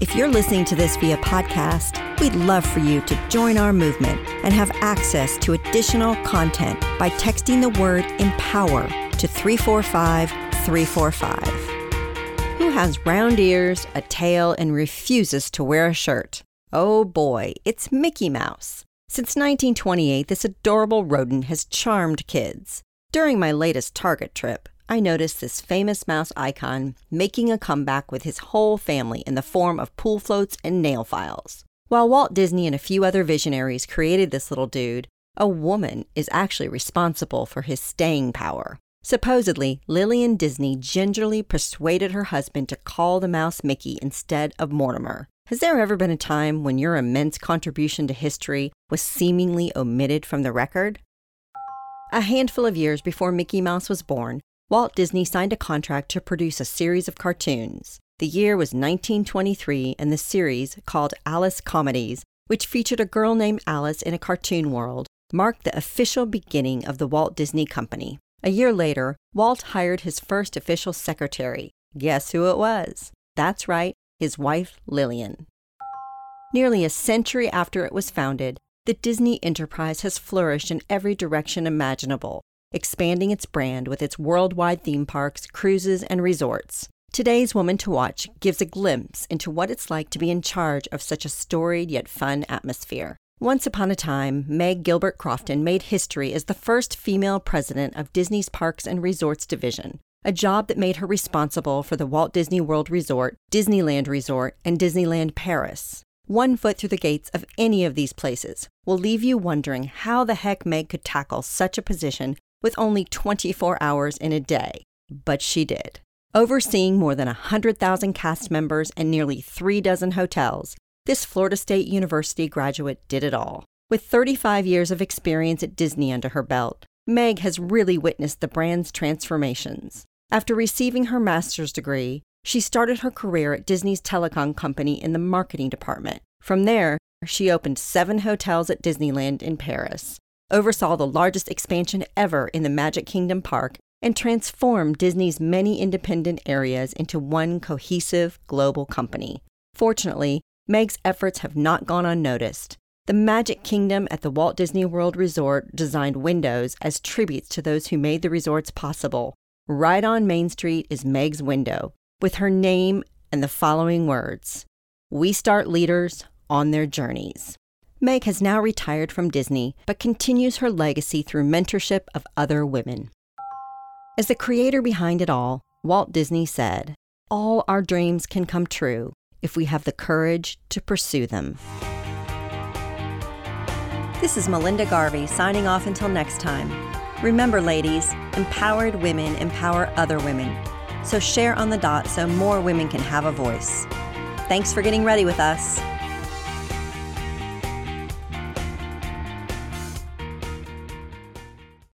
If you're listening to this via podcast, we'd love for you to join our movement and have access to additional content by texting the word empower to 345 345. Who has round ears, a tail, and refuses to wear a shirt? Oh boy, it's Mickey Mouse. Since 1928, this adorable rodent has charmed kids. During my latest Target trip, I noticed this famous mouse icon making a comeback with his whole family in the form of pool floats and nail files. While Walt Disney and a few other visionaries created this little dude, a woman is actually responsible for his staying power. Supposedly, Lillian Disney gingerly persuaded her husband to call the mouse Mickey instead of Mortimer. Has there ever been a time when your immense contribution to history was seemingly omitted from the record? A handful of years before Mickey Mouse was born, Walt Disney signed a contract to produce a series of cartoons. The year was 1923, and the series, called Alice Comedies, which featured a girl named Alice in a cartoon world, marked the official beginning of the Walt Disney Company. A year later, Walt hired his first official secretary. Guess who it was? That's right, his wife Lillian. Nearly a century after it was founded, the Disney enterprise has flourished in every direction imaginable, expanding its brand with its worldwide theme parks, cruises, and resorts. Today's Woman to Watch gives a glimpse into what it's like to be in charge of such a storied yet fun atmosphere. Once upon a time, Meg Gilbert Crofton made history as the first female president of Disney's Parks and Resorts Division, a job that made her responsible for the Walt Disney World Resort, Disneyland Resort, and Disneyland Paris. One foot through the gates of any of these places will leave you wondering how the heck Meg could tackle such a position with only 24 hours in a day, but she did. Overseeing more than 100,000 cast members and nearly three dozen hotels, this Florida State University graduate did it all. With 35 years of experience at Disney under her belt, Meg has really witnessed the brand's transformations. After receiving her master's degree, she started her career at Disney's telecom company in the marketing department. From there, she opened seven hotels at Disneyland in Paris, oversaw the largest expansion ever in the Magic Kingdom park, and transformed Disney's many independent areas into one cohesive global company. Fortunately, Meg's efforts have not gone unnoticed. The Magic Kingdom at the Walt Disney World Resort designed windows as tributes to those who made the resorts possible. Right on Main Street is Meg's window, with her name and the following words We start leaders on their journeys. Meg has now retired from Disney, but continues her legacy through mentorship of other women. As the creator behind it all, Walt Disney said, All our dreams can come true if we have the courage to pursue them. This is Melinda Garvey signing off until next time. Remember, ladies, empowered women empower other women. So share on the dot so more women can have a voice. Thanks for getting ready with us.